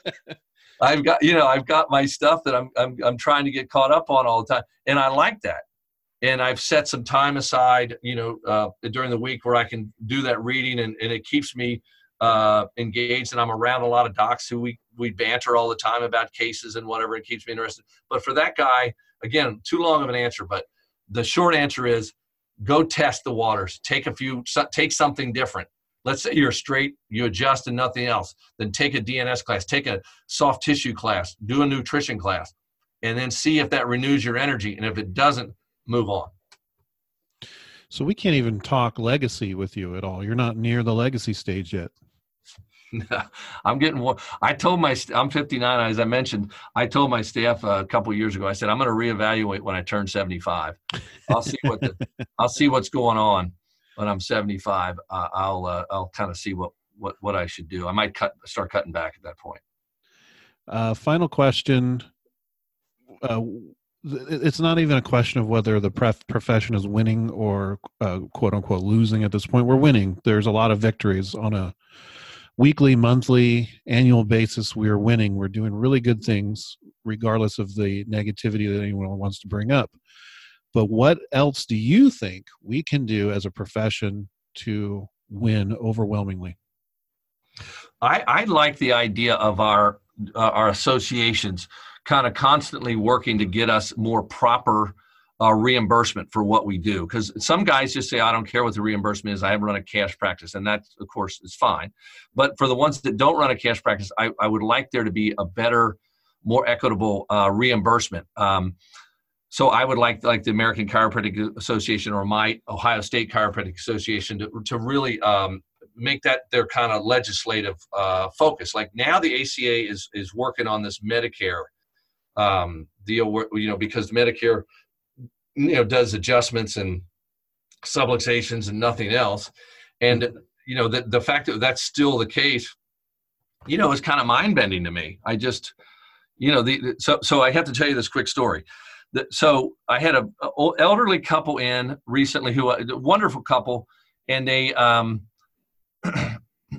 I've got, you know, I've got my stuff that I'm, I'm I'm trying to get caught up on all the time, and I like that. And I've set some time aside, you know, uh, during the week where I can do that reading, and, and it keeps me uh, engaged. And I'm around a lot of docs who we we banter all the time about cases and whatever. It keeps me interested. But for that guy, again, too long of an answer, but the short answer is go test the waters. Take a few, take something different. Let's say you're straight, you adjust and nothing else. Then take a DNS class, take a soft tissue class, do a nutrition class, and then see if that renews your energy. And if it doesn't, move on. So we can't even talk legacy with you at all. You're not near the legacy stage yet. I'm getting one. I told my I'm 59 as I mentioned. I told my staff uh, a couple years ago. I said I'm going to reevaluate when I turn 75. I'll see what the, I'll see what's going on when I'm 75. Uh, I'll uh, I'll kind of see what what what I should do. I might cut start cutting back at that point. Uh, final question. Uh, it's not even a question of whether the pref- profession is winning or uh, quote unquote losing at this point. We're winning. There's a lot of victories on a weekly, monthly, annual basis, we are winning. We're doing really good things, regardless of the negativity that anyone wants to bring up. But what else do you think we can do as a profession to win overwhelmingly? I, I like the idea of our uh, our associations kind of constantly working to get us more proper uh, reimbursement for what we do. Because some guys just say, I don't care what the reimbursement is. I run a cash practice. And that, of course, is fine. But for the ones that don't run a cash practice, I, I would like there to be a better, more equitable uh, reimbursement. Um, so I would like like the American Chiropractic Association or my Ohio State Chiropractic Association to, to really um, make that their kind of legislative uh, focus. Like now, the ACA is is working on this Medicare um, deal, where, you know, because Medicare you know does adjustments and subluxations and nothing else. And you know the, the fact that that's still the case you know is kind of mind bending to me. I just you know the, so so i have to tell you this quick story so i had a, a elderly couple in recently who a wonderful couple and they um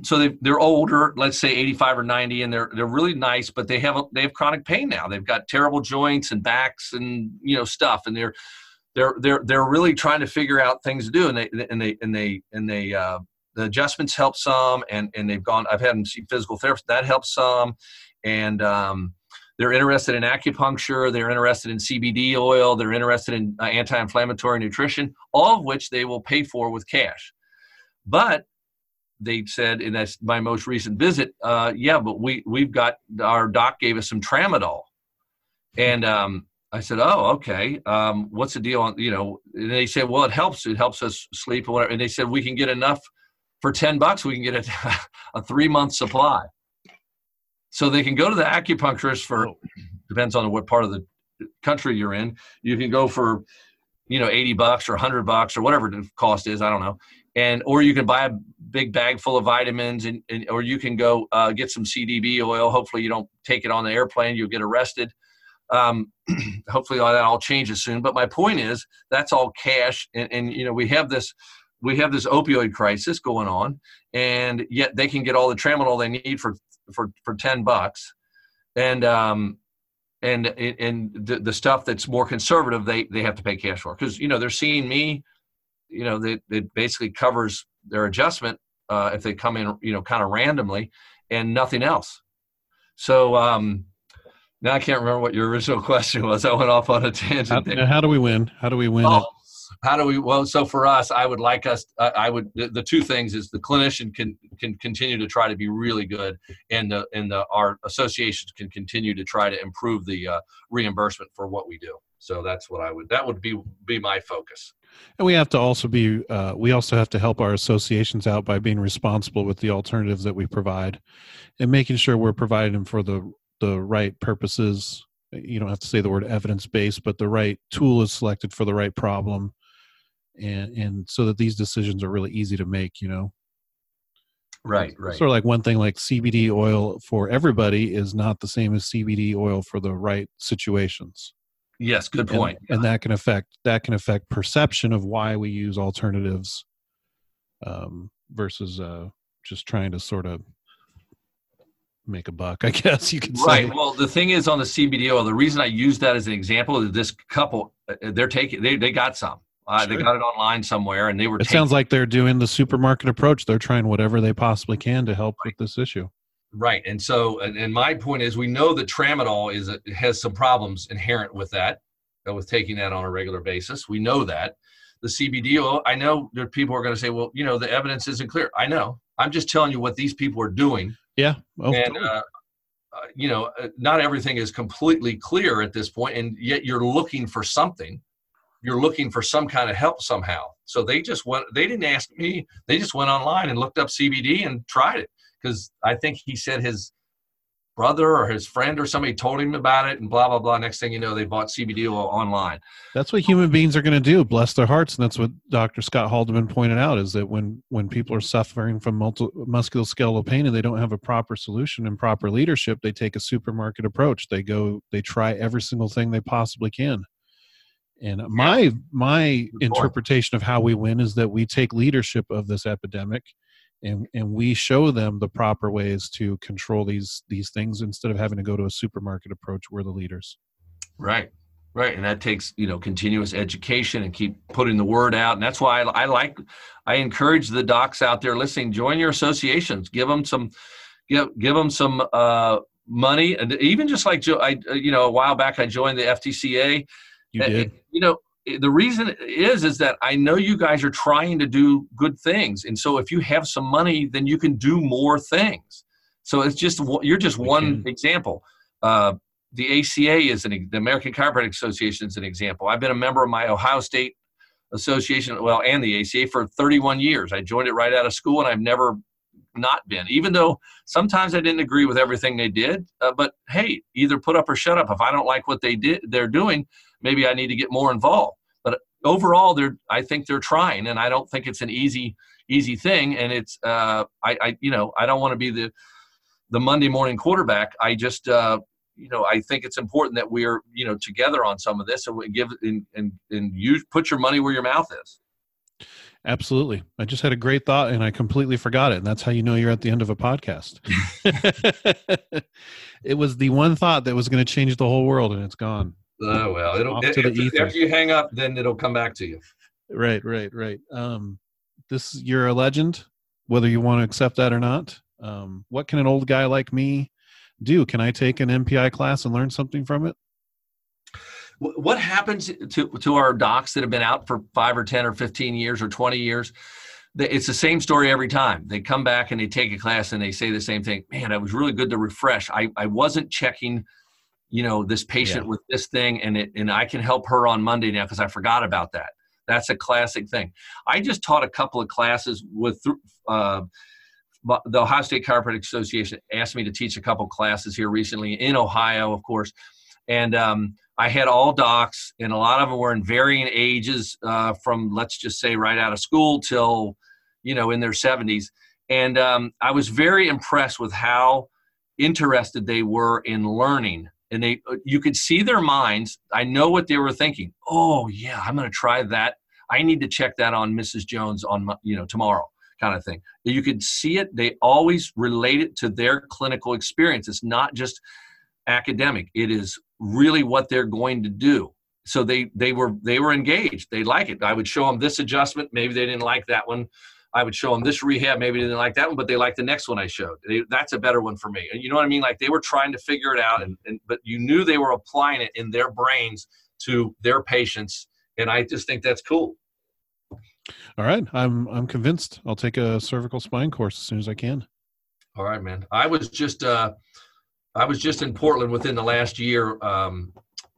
so they they're older let's say 85 or 90 and they're they're really nice but they have a, they have chronic pain now they've got terrible joints and backs and you know stuff and they're they're they're they're really trying to figure out things to do, and they and they and they and they uh, the adjustments help some, and and they've gone. I've had them see physical therapist that helps some, and um, they're interested in acupuncture. They're interested in CBD oil. They're interested in uh, anti-inflammatory nutrition, all of which they will pay for with cash. But they said, and that's my most recent visit. Uh, yeah, but we we've got our doc gave us some tramadol, and um, I said, "Oh, okay. Um, what's the deal on you know?" And they said, "Well, it helps. It helps us sleep whatever." And they said, "We can get enough for ten bucks. We can get a, a three month supply." So they can go to the acupuncturist for oh. depends on what part of the country you're in. You can go for you know eighty bucks or hundred bucks or whatever the cost is. I don't know. And or you can buy a big bag full of vitamins, and, and or you can go uh, get some CBD oil. Hopefully, you don't take it on the airplane. You'll get arrested um, hopefully all that all changes soon. But my point is that's all cash, and, and you know we have this we have this opioid crisis going on, and yet they can get all the tramadol they need for for for ten bucks, and um, and and the, the stuff that's more conservative they they have to pay cash for because you know they're seeing me, you know that it basically covers their adjustment uh, if they come in you know kind of randomly and nothing else. So um, now I can't remember what your original question was. I went off on a tangent. How, how do we win? How do we win oh? How do we? Well, so for us, I would like us. I would. The, the, two things is the clinician can can continue to try to be really good, and the and the our associations can continue to try to improve the uh, reimbursement for what we do. So that's what I would. That would be be my focus. And we have to also be. Uh, we also have to help our associations out by being responsible with the alternatives that we provide, and making sure we're providing them for the the right purposes you don't have to say the word evidence based, but the right tool is selected for the right problem, and and so that these decisions are really easy to make. You know, right, right. Sort of like one thing like CBD oil for everybody is not the same as CBD oil for the right situations. Yes, good point. And, and that can affect that can affect perception of why we use alternatives um, versus uh, just trying to sort of make a buck, I guess you could say. Right. Well, the thing is on the CBD oil, the reason I use that as an example is this couple, uh, they're taking, they, they got some. Uh, sure. They got it online somewhere, and they were. It taking, sounds like they're doing the supermarket approach. They're trying whatever they possibly can to help right. with this issue. Right, and so, and, and my point is, we know that tramadol is a, has some problems inherent with that, uh, with taking that on a regular basis. We know that. The CBD oil, I know there people are going to say, well, you know, the evidence isn't clear. I know. I'm just telling you what these people are doing yeah. Oh, and, uh, uh, you know, uh, not everything is completely clear at this point, and yet you're looking for something. You're looking for some kind of help somehow. So they just went, they didn't ask me. They just went online and looked up CBD and tried it. Because I think he said his brother or his friend or somebody told him about it and blah blah blah. Next thing you know they bought cbd oil online. That's what human beings are going to do. Bless their hearts. And that's what dr scott haldeman pointed out is that when when people are suffering from multi, musculoskeletal pain and they don't have a proper solution and proper leadership they take a supermarket approach. They go they try every single thing they possibly can and my my interpretation of how we win is that we take leadership of this epidemic and and we show them the proper ways to control these these things instead of having to go to a supermarket approach. We're the leaders. Right. Right. And that takes you know continuous education and keep putting the word out. And that's why i, I like i encourage the docs out there listening join your associations. Give them some give give them some uh, money. And even just like Joe, i you know a while back i joined the ftca you did you know the reason is is that I know you guys are trying to do good things, and so if you have some money, then you can do more things. So it's just you're just we one can. example. Uh, the ACA is an the American Chiropractic Association is an example. I've been a member of my Ohio State Association, well, and the ACA for 31 years. I joined it right out of school, and I've never not been, even though sometimes I didn't agree with everything they did. Uh, but hey, either put up or shut up. If I don't like what they did, they're doing, maybe I need to get more involved. But overall, they're I think they're trying, and I don't think it's an easy easy thing. And it's uh, I, I you know I don't want to be the the Monday morning quarterback. I just uh, you know I think it's important that we're you know together on some of this and give and and and put your money where your mouth is. Absolutely. I just had a great thought and I completely forgot it. And that's how you know you're at the end of a podcast. it was the one thought that was going to change the whole world and it's gone. Oh well, it'll it, if, after you hang up, then it'll come back to you. Right, right, right. Um, this you're a legend, whether you want to accept that or not. Um, what can an old guy like me do? Can I take an MPI class and learn something from it? What happens to to our docs that have been out for five or ten or fifteen years or twenty years? It's the same story every time. They come back and they take a class and they say the same thing. Man, it was really good to refresh. I, I wasn't checking you know this patient yeah. with this thing and it and i can help her on monday now because i forgot about that that's a classic thing i just taught a couple of classes with uh, the ohio state chiropractic association asked me to teach a couple classes here recently in ohio of course and um, i had all docs and a lot of them were in varying ages uh, from let's just say right out of school till you know in their 70s and um, i was very impressed with how interested they were in learning. And they uh, you could see their minds. I know what they were thinking. Oh yeah i'm going to try that. I need to check that on mrs jones on you know tomorrow kind of thing you could see it. They always relate it to their clinical experience. It's not just academic. It is really what they're going to do so they they were they were engaged they like it i would show them this adjustment maybe they didn't like that one I would show them this rehab. Maybe they didn't like that one, but they like the next one I showed. They, that's a better one for me. And you know what I mean? Like they were trying to figure it out, and, and but you knew they were applying it in their brains to their patients, and I just think that's cool. All right, I'm I'm convinced. I'll take a cervical spine course as soon as I can. All right, man. I was just uh, I was just in Portland within the last year. Um,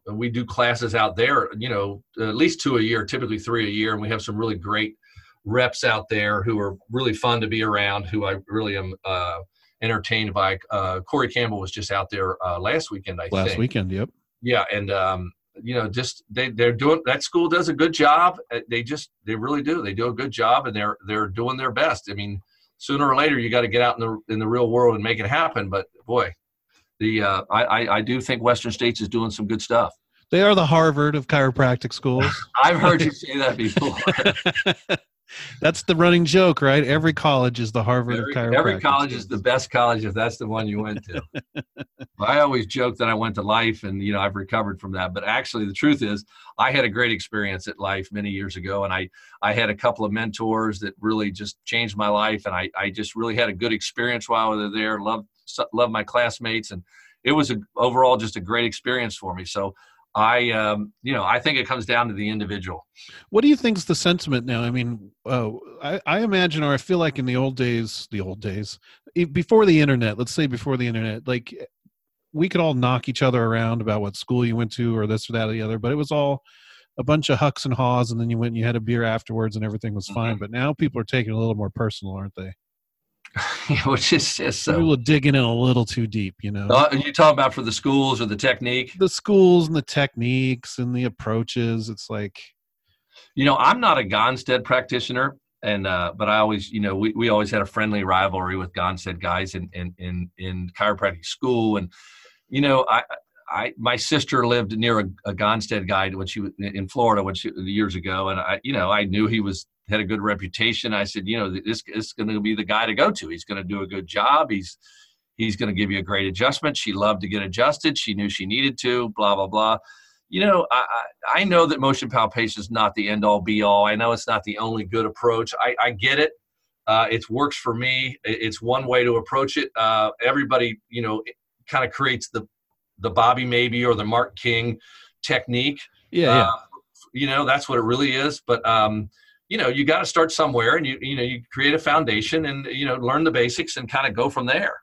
we do classes out there, you know, at least two a year, typically three a year, and we have some really great reps out there who are really fun to be around, who I really am uh, entertained by. Uh, Corey Campbell was just out there uh, last weekend, I think. last think. weekend, yep. yeah, and um, you know, just they they're doing that school does a good job. Uh, They just they really do. They do a good job, and they're they're doing their best. I mean, sooner or later, you got to get out in the in the real world and make it happen. But boy, the uh, I, I I do think Western States is doing some good stuff. They are the Harvard of chiropractic schools. I've heard you say that before. that's the running joke, right? Every college is the Harvard every, of chiropractic. every college is the best college if that's the one you went to. I always joke that I went to life and you know I've recovered from that, but actually the truth is I had a great experience at life many years ago, and I I had a couple of mentors that really just changed my life, and I I just really had a good experience while they were there. Loved loved my classmates, and it was a, overall just a great experience for me. So. I, um, you know, I think it comes down to the individual. What do you think is the sentiment now? I mean, uh, I, I imagine, or I feel like in the old days, the old days, before the internet, let's say before the internet, like we could all knock each other around about what school you went to or this or that or the other, but it was all a bunch of hucks and haws, and then you went and you had a beer afterwards, and everything was fine. But now people are taking it a little more personal, aren't they? Which is just so. are digging in a little too deep, you know. Uh, you talk about for the schools or the technique. the schools and the techniques and the approaches. It's like, You know, I'm not a Gonstead practitioner, and uh, but I always, you know, we, we always had a friendly rivalry with Gonstead guys in in in, in chiropractic school, and you know, I. I, my sister lived near a, a Gonstead guy when she was in Florida when she years ago, and I, you know, I knew he was had a good reputation. I said, you know, this, this is going to be the guy to go to. He's going to do a good job. He's he's going to give you a great adjustment. She loved to get adjusted. She knew she needed to. Blah blah blah. You know, I I, I know that motion palpation is not the end all be all. I know it's not the only good approach. I, I get it. Uh, it works for me. It's one way to approach it. Uh, everybody, you know, kind of creates the the Bobby maybe or the Mark King technique. yeah, yeah. Uh, you know, that's what it really is. But um, you know, you got to start somewhere, and you you know, you create a foundation, and you know, learn the basics, and kind of go from there.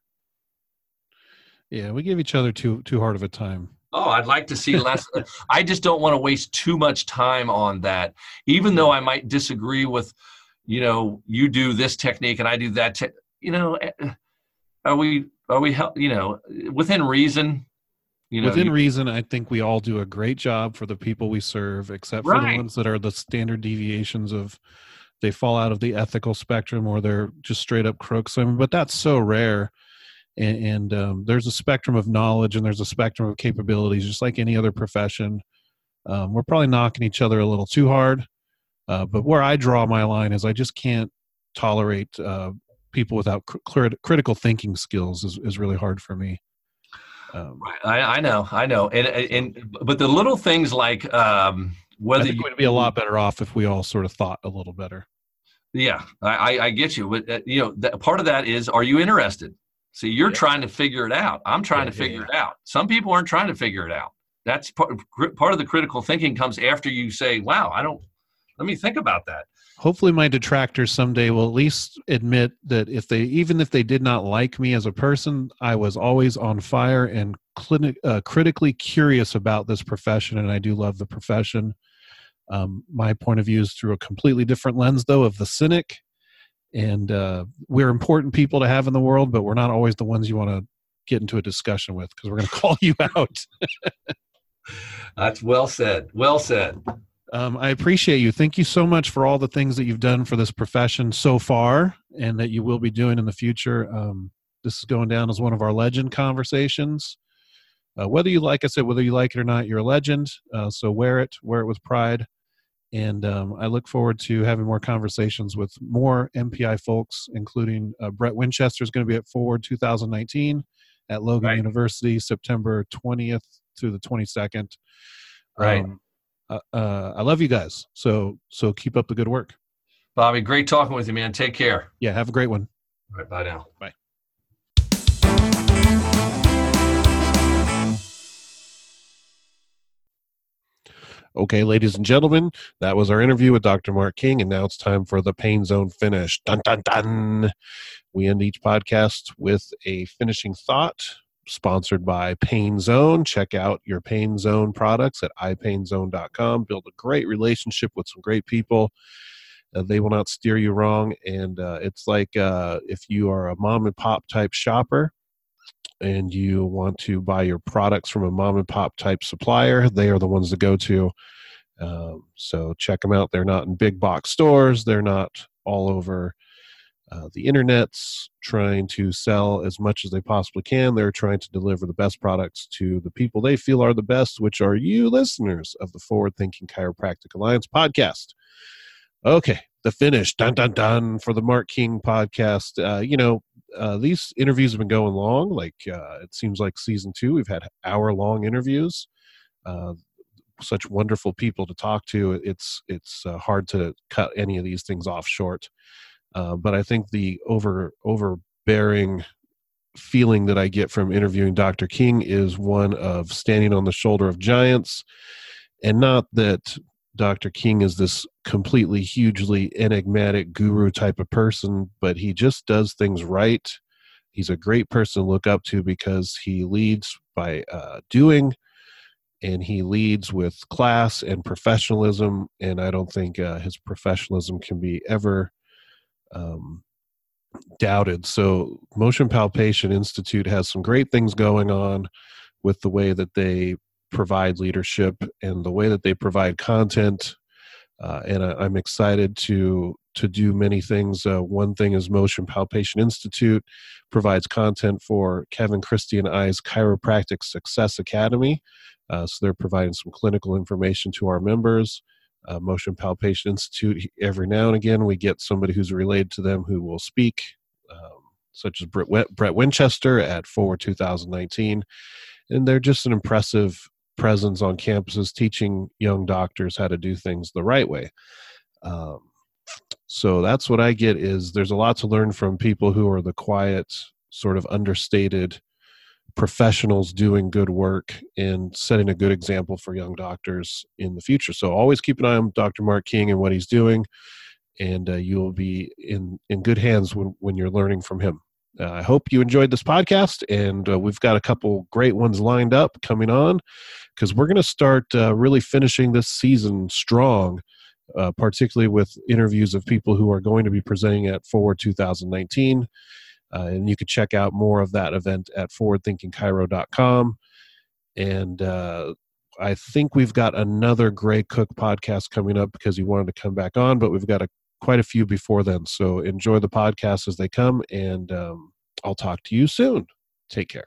yeah, we give each other too too hard of a time. Oh, I'd like to see less. I just don't want to waste too much time on that, even though I might disagree with, you know, you do this technique and I do that. Te- you know, eh, eh, are we are we you know within reason? You know, Within you- reason, I think we all do a great job for the people we serve, except for the ones that are the standard deviations of they fall out of the ethical spectrum or they're just straight up crooks. I mean, but that's so rare. And, and um, there's a spectrum of knowledge and there's a spectrum of capabilities, just like any other profession. Um, we're probably knocking each other a little too hard. Uh, but where I draw my line is I just can't tolerate uh, people without cr- critical thinking skills is, is really hard for me. Um, Right. I, I know, I know, and and but the little things like um, whether you we'd be a lot better off if we all sort of thought a little better. Yeah, I, I, get you, but uh, you know, that, part of that is, are you interested? See, you're Yeah. trying to figure it out. I'm trying Yeah, to yeah, figure it out. Some people aren't trying to figure it out. That's part, part of the critical thinking comes after you say, "Wow, I don't." Let me think about that. Hopefully, my detractors someday will at least admit that if they, even if they did not like me as a person, I was always on fire and clinic, uh, critically curious about this profession, and I do love the profession. Um, my point of view is through a completely different lens, though, of the cynic. And uh, we're important people to have in the world, but we're not always the ones you want to get into a discussion with because we're going to call you out. That's well said. Well said. Um, I appreciate you. Thank you so much for all the things that you've done for this profession so far and that you will be doing in the future. Um, this is going down as one of our legend conversations. Uh, whether you like I said, whether you like it or not, you're a legend. Uh, so wear it, wear it with pride. And um, I look forward to having more conversations with more MPI folks, including uh, Brett Winchester is going to be at Forward 2019 at Logan Right. University, September 20th through the 22nd. Right. Um, uh, uh, I love you guys. So so keep up the good work. Bobby, great talking with you, man. Take care. Yeah, have a great one. All right, bye now. Bye. Okay, ladies and gentlemen, that was our interview with Dr. Mark King, and now it's time for the Pain Zone finish. Dun dun dun. We end each podcast with a finishing thought, sponsored by Pain Zone. Check out your Pain Zone products at ipainzone.com. Build a great relationship with some great people. Uh, they will not steer you wrong, and uh, it's like uh, if you are a mom and pop type shopper and you want to buy your products from a mom and pop type supplier, they are the ones to go to. Um, so check them out. They're not in big box stores. They're not all over uh, the internet's trying to sell as much as they possibly can. They're trying to deliver the best products to the people they feel are the best, which are you listeners of the Forward Thinking Chiropractic Alliance podcast. Okay, the finish, dun dun dun, for the Mark King podcast. Uh, you know, uh, these interviews have been going long. Like uh, it seems like season two, we've had hour long interviews. Uh, such wonderful people to talk to. It's it's hard to cut any of these things off short. Uh, but I think the over overbearing feeling that I get from interviewing Dr. King is one of standing on the shoulder of giants, and not that Dr. King is this completely hugely enigmatic guru type of person, but he just does things right. He's a great person to look up to because he leads by uh, doing and he leads with class and professionalism. And I don't think uh, his professionalism can be ever um, doubted. So, Motion Palpation Institute has some great things going on with the way that they provide leadership and the way that they provide content. Uh, and I, am excited to to do many things. Uh, one thing is Motion Palpation Institute provides content for Kevin Christie and I's Chiropractic Success Academy. Uh, so they're providing some clinical information to our members uh, Motion Palpation Institute. Every now and again, we get somebody who's related to them who will speak, um, such as Brett, Winchester at Forward 2019. And they're just an impressive presence on campuses teaching young doctors how to do things the right way. Um, so that's what I get is there's a lot to learn from people who are the quiet, sort of understated professionals doing good work and setting a good example for young doctors in the future. So always keep an eye on Dr. Mark King and what he's doing, and uh, you'll be in in good hands when when you're learning from him. Uh, I hope you enjoyed this podcast, and uh, we've got a couple great ones lined up coming on because we're going to start uh, really finishing this season strong. Uh, particularly with interviews of people who are going to be presenting at Forward 2019. Uh, and you can check out more of that event at forwardthinkingchiro.com. And uh, I think we've got another Gray Cook podcast coming up because he wanted to come back on, but we've got a, quite a few before then. So enjoy the podcast as they come, and um, I'll talk to you soon. Take care.